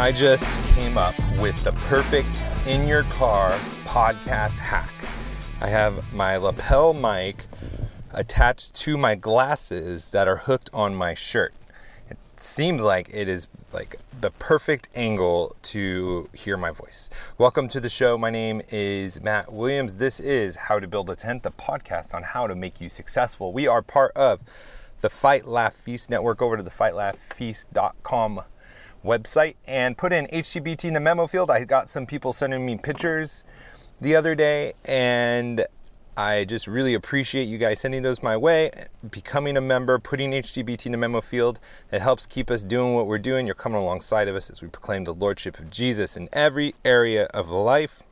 I just came up with the perfect in your car podcast hack. I have my lapel mic attached to my glasses that are hooked on my shirt. It seems like it is like the perfect angle to hear my voice. Welcome to the show. My name is Matt Williams. This is How to Build a Tent, the podcast on how to make you successful. We are part of the Fight Laugh Feast network. Over to the fightlaughfeast.com website and put in HTBT in the memo field. I got some people sending me pictures the other day and I just really appreciate you guys sending those my way, becoming a member, putting HTBT in the memo field. It helps keep us doing what we're doing. You're coming alongside of us as we proclaim the Lordship of Jesus in every area of life.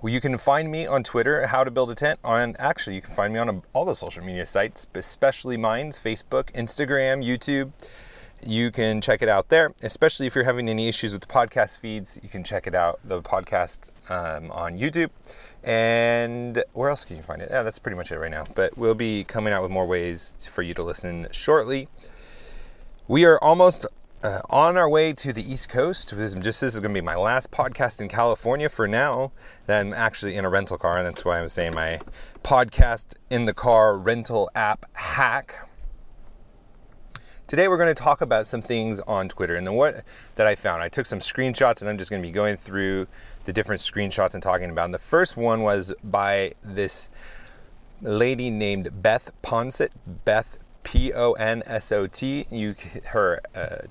Well, you can find me on Twitter, How to Build a Tent. On actually, you can find me on all the social media sites, especially mine's Facebook, Instagram, YouTube. You can check it out there, especially if you're having any issues with the podcast feeds. You can check it out, the podcast um, on YouTube. And where else can you find it? Yeah, that's pretty much it right now. But we'll be coming out with more ways for you to listen shortly. We are almost uh, on our way to the East Coast. This, just this is going to be my last podcast in California for now. That I'm actually in a rental car, and that's why I'm saying my podcast in the car rental app hack. Today we're going to talk about some things on Twitter and then what that I found. I took some screenshots, and I'm just going to be going through the different screenshots and talking about. And the first one was by this lady named Beth Ponsot. Beth P O N S O T. You her. Uh,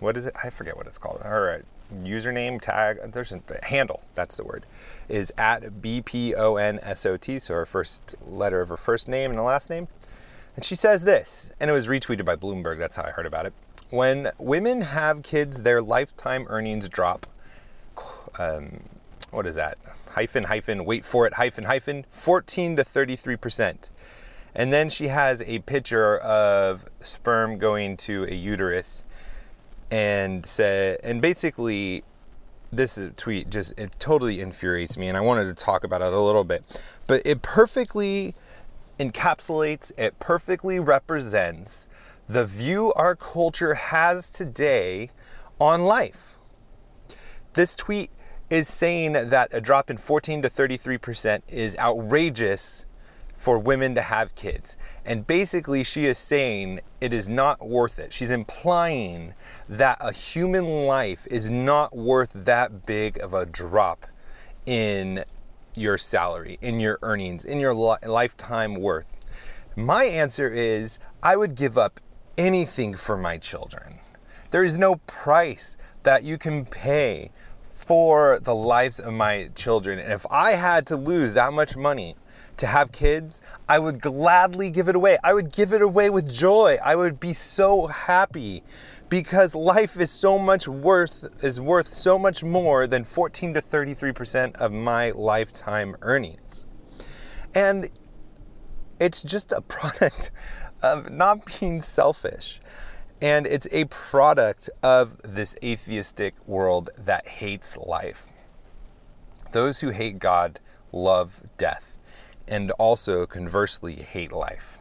what is it? I forget what it's called. Her username tag. There's a handle. That's the word. Is at B P O N S O T. So her first letter of her first name and the last name. And she says this, and it was retweeted by Bloomberg. That's how I heard about it. When women have kids, their lifetime earnings drop. Um, what is that? Hyphen, hyphen, wait for it, hyphen, hyphen, 14 to 33 percent. And then she has a picture of sperm going to a uterus and said, and basically, this tweet just it totally infuriates me, and I wanted to talk about it a little bit. But it perfectly encapsulates, it perfectly represents the view our culture has today on life. This tweet is saying that a drop in 14 to 33% is outrageous for women to have kids. And basically, she is saying it is not worth it. She's implying that a human life is not worth that big of a drop in your salary, in your earnings, in your li- lifetime worth. My answer is I would give up anything for my children. There is no price that you can pay for the lives of my children. And if I had to lose that much money, to have kids, I would gladly give it away. I would give it away with joy. I would be so happy because life is so much worth is worth so much more than 14 to 33% of my lifetime earnings. And it's just a product of not being selfish. And it's a product of this atheistic world that hates life. Those who hate God love death and also conversely hate life.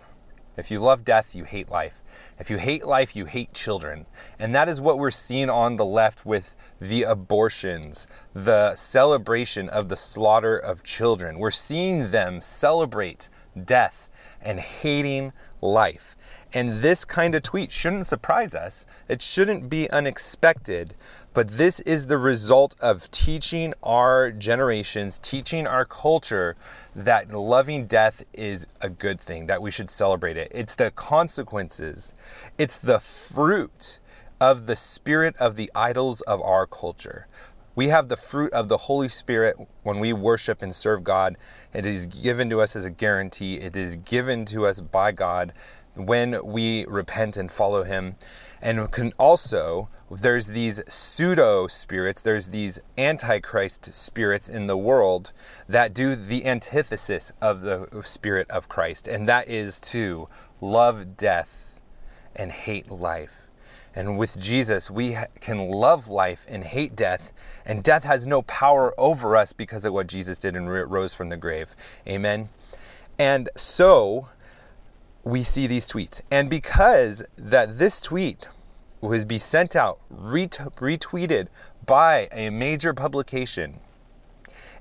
If you love death, you hate life. If you hate life, you hate children. And that is what we're seeing on the left with the abortions, the celebration of the slaughter of children. We're seeing them celebrate death and hating life. And this kind of tweet shouldn't surprise us. It shouldn't be unexpected. But this is the result of teaching our generations, teaching our culture that loving death is a good thing, that we should celebrate it. It's the consequences, it's the fruit of the spirit of the idols of our culture. We have the fruit of the Holy Spirit when we worship and serve God. It is given to us as a guarantee, it is given to us by God when we repent and follow Him. And can also, there's these pseudo spirits, there's these antichrist spirits in the world that do the antithesis of the spirit of Christ, and that is to love death and hate life. And with Jesus, we can love life and hate death, and death has no power over us because of what Jesus did and rose from the grave. Amen. And so, we see these tweets. And because that this tweet would be sent out, retweeted by a major publication,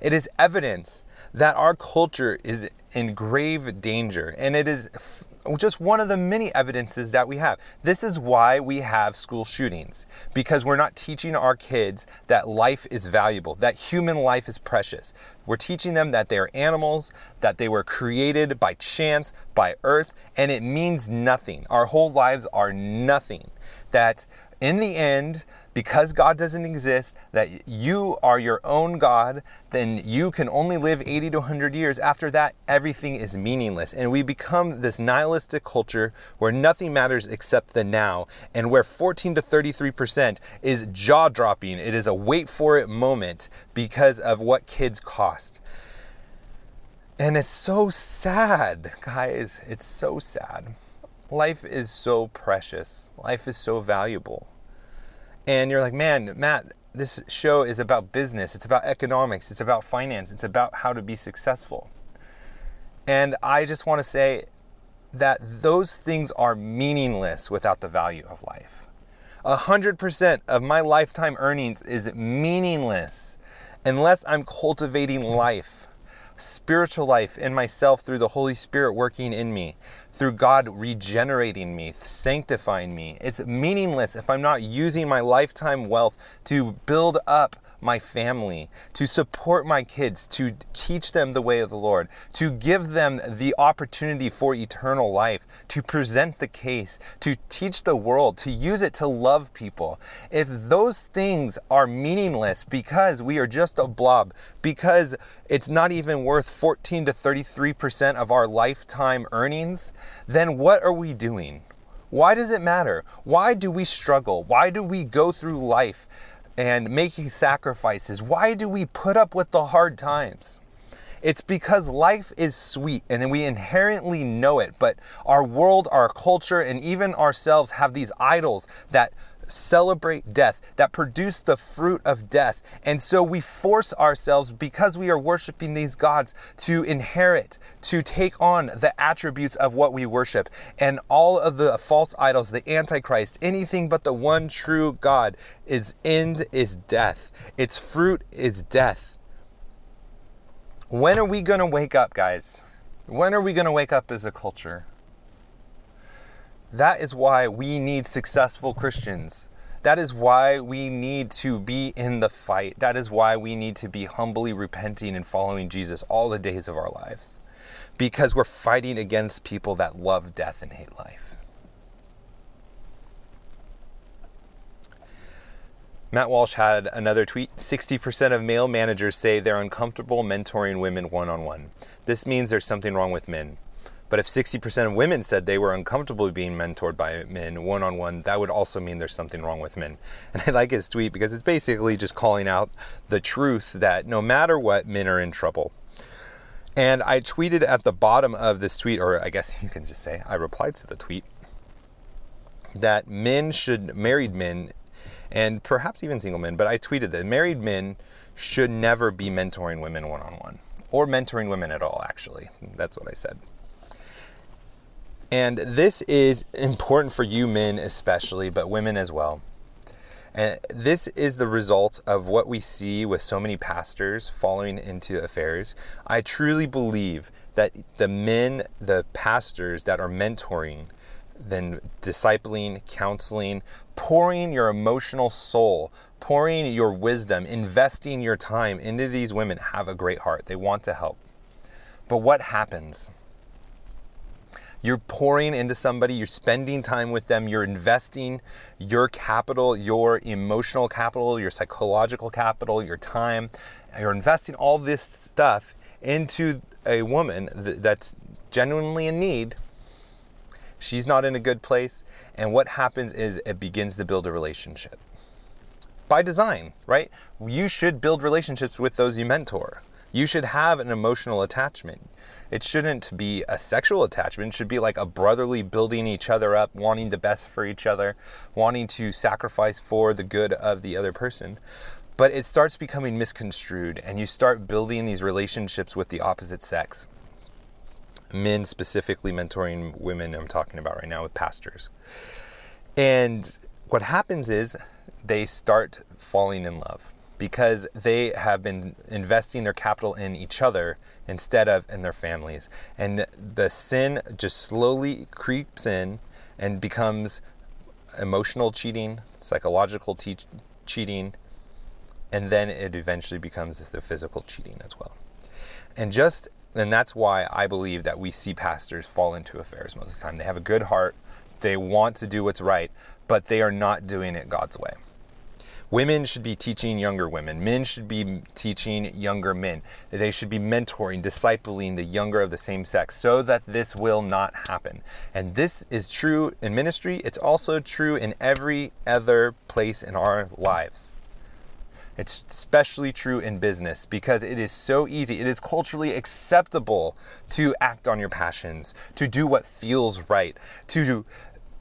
it is evidence that our culture is in grave danger. And it is just one of the many evidences that we have. This is why we have school shootings, because we're not teaching our kids that life is valuable, that human life is precious. We're teaching them that they are animals, that they were created by chance, by earth, and it means nothing. Our whole lives are nothing. That in the end, because God doesn't exist, that you are your own God, then you can only live 80 to 100 years. After that, everything is meaningless. And we become this nihilistic culture where nothing matters except the now, and where 14 to 33% is jaw dropping. It is a wait for it moment because of what kids cost. And it's so sad, guys. It's so sad. Life is so precious, life is so valuable. And you're like, man, Matt, this show is about business, it's about economics, it's about finance, it's about how to be successful. And I just want to say that those things are meaningless without the value of life. A hundred percent of my lifetime earnings is meaningless unless I'm cultivating life spiritual life in myself through the Holy Spirit working in me, through God regenerating me, sanctifying me. It's meaningless if I'm not using my lifetime wealth to build up my family, to support my kids, to teach them the way of the Lord, to give them the opportunity for eternal life, to present the case, to teach the world, to use it to love people. If those things are meaningless because we are just a blob, because it's not even worth 14 to 33% of our lifetime earnings, then what are we doing? Why does it matter? Why do we struggle? Why do we go through life and making sacrifices. Why do we put up with the hard times? It's because life is sweet and we inherently know it, but our world, our culture, and even ourselves have these idols that celebrate death, that produce the fruit of death. And so we force ourselves, because we are worshiping these gods, to inherit, to take on the attributes of what we worship. And all of the false idols, the Antichrist, anything but the one true God, its end is death, its fruit is death. When are we going to wake up, guys? When are we going to wake up as a culture? That is why we need successful Christians. That is why we need to be in the fight. That is why we need to be humbly repenting and following Jesus all the days of our lives. Because we're fighting against people that love death and hate life. Matt Walsh had another tweet 60% of male managers say they're uncomfortable mentoring women one on one. This means there's something wrong with men. But if 60% of women said they were uncomfortable being mentored by men one on one, that would also mean there's something wrong with men. And I like his tweet because it's basically just calling out the truth that no matter what, men are in trouble. And I tweeted at the bottom of this tweet, or I guess you can just say I replied to the tweet, that men should, married men, and perhaps even single men, but I tweeted that married men should never be mentoring women one on one, or mentoring women at all, actually. That's what I said. And this is important for you men, especially, but women as well. And this is the result of what we see with so many pastors falling into affairs. I truly believe that the men, the pastors that are mentoring, then discipling, counseling, pouring your emotional soul, pouring your wisdom, investing your time into these women have a great heart. They want to help. But what happens? You're pouring into somebody, you're spending time with them, you're investing your capital, your emotional capital, your psychological capital, your time. You're investing all this stuff into a woman that's genuinely in need. She's not in a good place. And what happens is it begins to build a relationship by design, right? You should build relationships with those you mentor. You should have an emotional attachment. It shouldn't be a sexual attachment. It should be like a brotherly building each other up, wanting the best for each other, wanting to sacrifice for the good of the other person. But it starts becoming misconstrued, and you start building these relationships with the opposite sex. Men specifically mentoring women, I'm talking about right now with pastors. And what happens is they start falling in love because they have been investing their capital in each other instead of in their families. And the sin just slowly creeps in and becomes emotional cheating, psychological te- cheating, and then it eventually becomes the physical cheating as well. And just and that's why I believe that we see pastors fall into affairs most of the time. They have a good heart, they want to do what's right, but they are not doing it God's way. Women should be teaching younger women. Men should be teaching younger men. They should be mentoring, discipling the younger of the same sex so that this will not happen. And this is true in ministry. It's also true in every other place in our lives. It's especially true in business because it is so easy. It is culturally acceptable to act on your passions, to do what feels right, to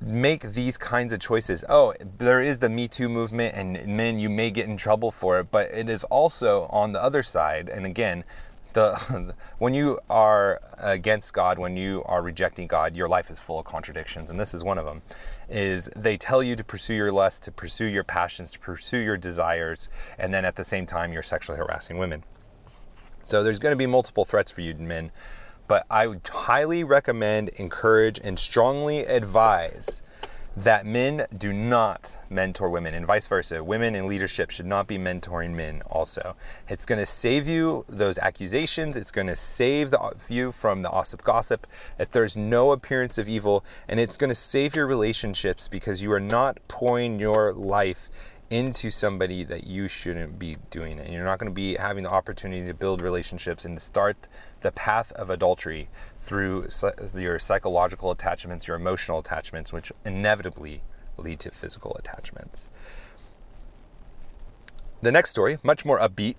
make these kinds of choices. Oh, there is the Me Too movement, and men, you may get in trouble for it, but it is also on the other side. And again, the when you are against God, when you are rejecting God, your life is full of contradictions, and this is one of them. Is they tell you to pursue your lust, to pursue your passions, to pursue your desires, and then at the same time you're sexually harassing women. So there's going to be multiple threats for you men but I would highly recommend, encourage, and strongly advise that men do not mentor women and vice versa. Women in leadership should not be mentoring men also. It's going to save you those accusations. It's going to save the, you from the gossip gossip if there's no appearance of evil. And it's going to save your relationships because you are not pouring your life into somebody that you shouldn't be doing it. And you're not going to be having the opportunity to build relationships and to start the path of adultery through your psychological attachments, your emotional attachments, which inevitably lead to physical attachments. The next story, much more upbeat.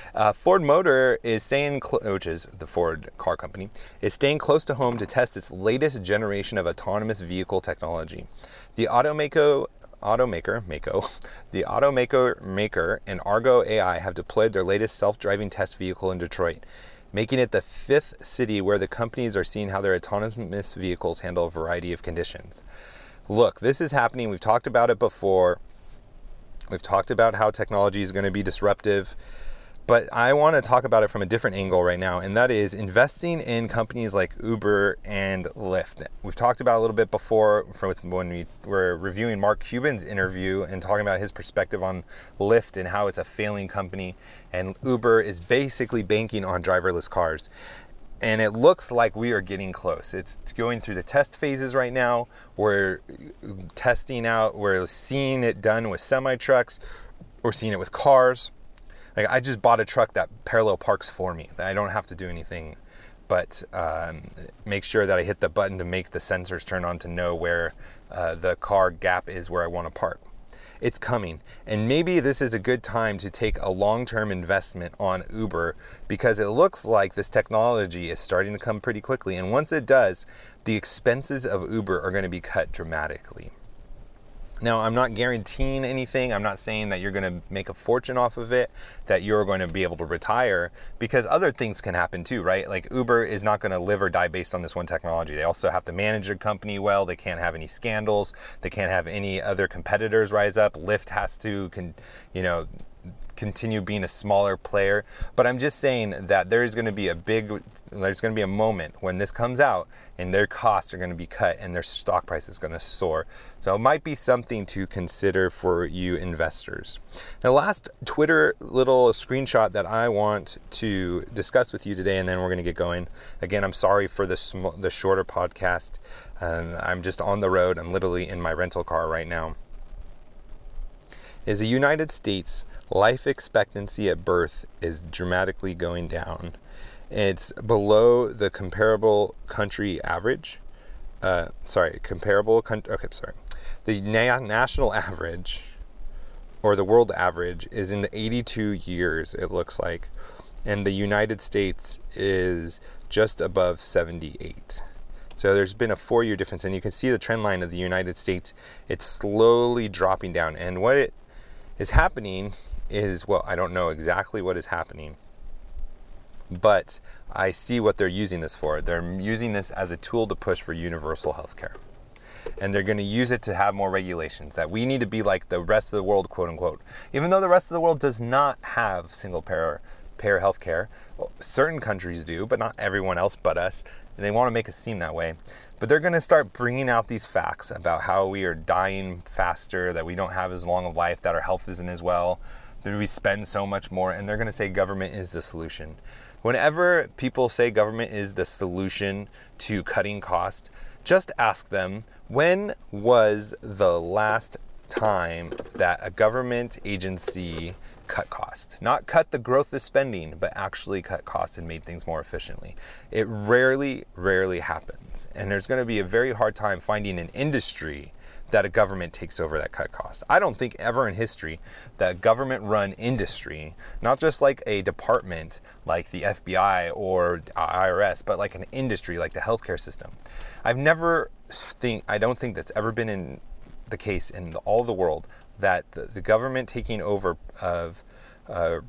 uh, Ford Motor is staying, cl- which is the Ford car company, is staying close to home to test its latest generation of autonomous vehicle technology. The automaker automaker, Mako, the automaker Maker and Argo AI have deployed their latest self-driving test vehicle in Detroit, making it the fifth city where the companies are seeing how their autonomous vehicles handle a variety of conditions. Look, this is happening. We've talked about it before. We've talked about how technology is going to be disruptive. But I want to talk about it from a different angle right now, and that is investing in companies like Uber and Lyft. We've talked about a little bit before when we were reviewing Mark Cuban's interview and talking about his perspective on Lyft and how it's a failing company, and Uber is basically banking on driverless cars. And it looks like we are getting close. It's going through the test phases right now. We're testing out, we're seeing it done with semi trucks, we're seeing it with cars like I just bought a truck that parallel parks for me. I don't have to do anything, but um, make sure that I hit the button to make the sensors turn on to know where uh, the car gap is where I want to park. It's coming, and maybe this is a good time to take a long-term investment on Uber because it looks like this technology is starting to come pretty quickly. And once it does, the expenses of Uber are going to be cut dramatically. Now, I'm not guaranteeing anything. I'm not saying that you're going to make a fortune off of it, that you're going to be able to retire, because other things can happen too, right? Like Uber is not going to live or die based on this one technology. They also have to manage their company well. They can't have any scandals. They can't have any other competitors rise up. Lyft has to, can you know, continue being a smaller player. But I'm just saying that there is going to be a big, there's going to be a moment when this comes out and their costs are going to be cut and their stock price is going to soar. So it might be something to consider for you investors. Now, last Twitter little screenshot that I want to discuss with you today, and then we're going to get going. Again, I'm sorry for the sm- the shorter podcast. Um, I'm just on the road. I'm literally in my rental car right now is the United States life expectancy at birth is dramatically going down. It's below the comparable country average. Uh, sorry, comparable country. Okay, sorry. The na- national average or the world average is in the 82 years, it looks like. And the United States is just above 78. So there's been a four year difference, and you can see the trend line of the United States. It's slowly dropping down. And what it is happening is well, I don't know exactly what is happening, but I see what they're using this for. They're using this as a tool to push for universal health care. and they're going to use it to have more regulations. That we need to be like the rest of the world, quote unquote. Even though the rest of the world does not have single payer payer health care, well, certain countries do, but not everyone else but us. And they want to make us seem that way. But they're going to start bringing out these facts about how we are dying faster, that we don't have as long of life, that our health isn't as well, that we spend so much more, and they're going to say government is the solution. Whenever people say government is the solution to cutting cost, just ask them when was the last time that a government agency cut cost. Not cut the growth of spending, but actually cut costs and made things more efficiently. It rarely, rarely happens. And there's going to be a very hard time finding an industry that a government takes over that cut cost. I don't think ever in history that government run industry, not just like a department like the FBI or IRS, but like an industry like the healthcare system. I've never think I don't think that's ever been in the case in all the world that the, the government taking over of uh,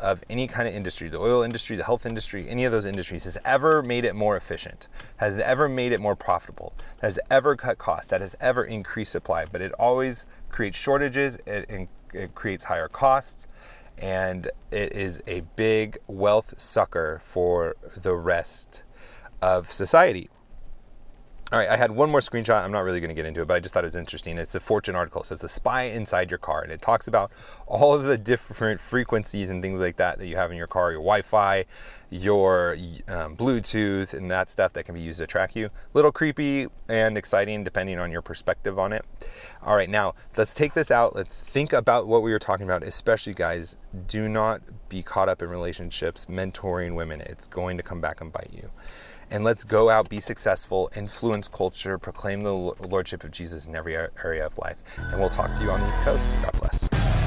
of any kind of industry, the oil industry, the health industry, any of those industries has ever made it more efficient, has ever made it more profitable, has ever cut costs, that has ever increased supply, but it always creates shortages, it, it creates higher costs, and it is a big wealth sucker for the rest of society. All right, I had one more screenshot. I'm not really going to get into it, but I just thought it was interesting. It's a Fortune article. It says the spy inside your car, and it talks about all of the different frequencies and things like that that you have in your car, your Wi-Fi, your um, Bluetooth, and that stuff that can be used to track you. Little creepy and exciting, depending on your perspective on it. All right, now let's take this out. Let's think about what we were talking about, especially guys. Do not be caught up in relationships, mentoring women. It's going to come back and bite you and let's go out, be successful, influence culture, proclaim the lordship of Jesus in every area of life. And we'll talk to you on the East Coast. God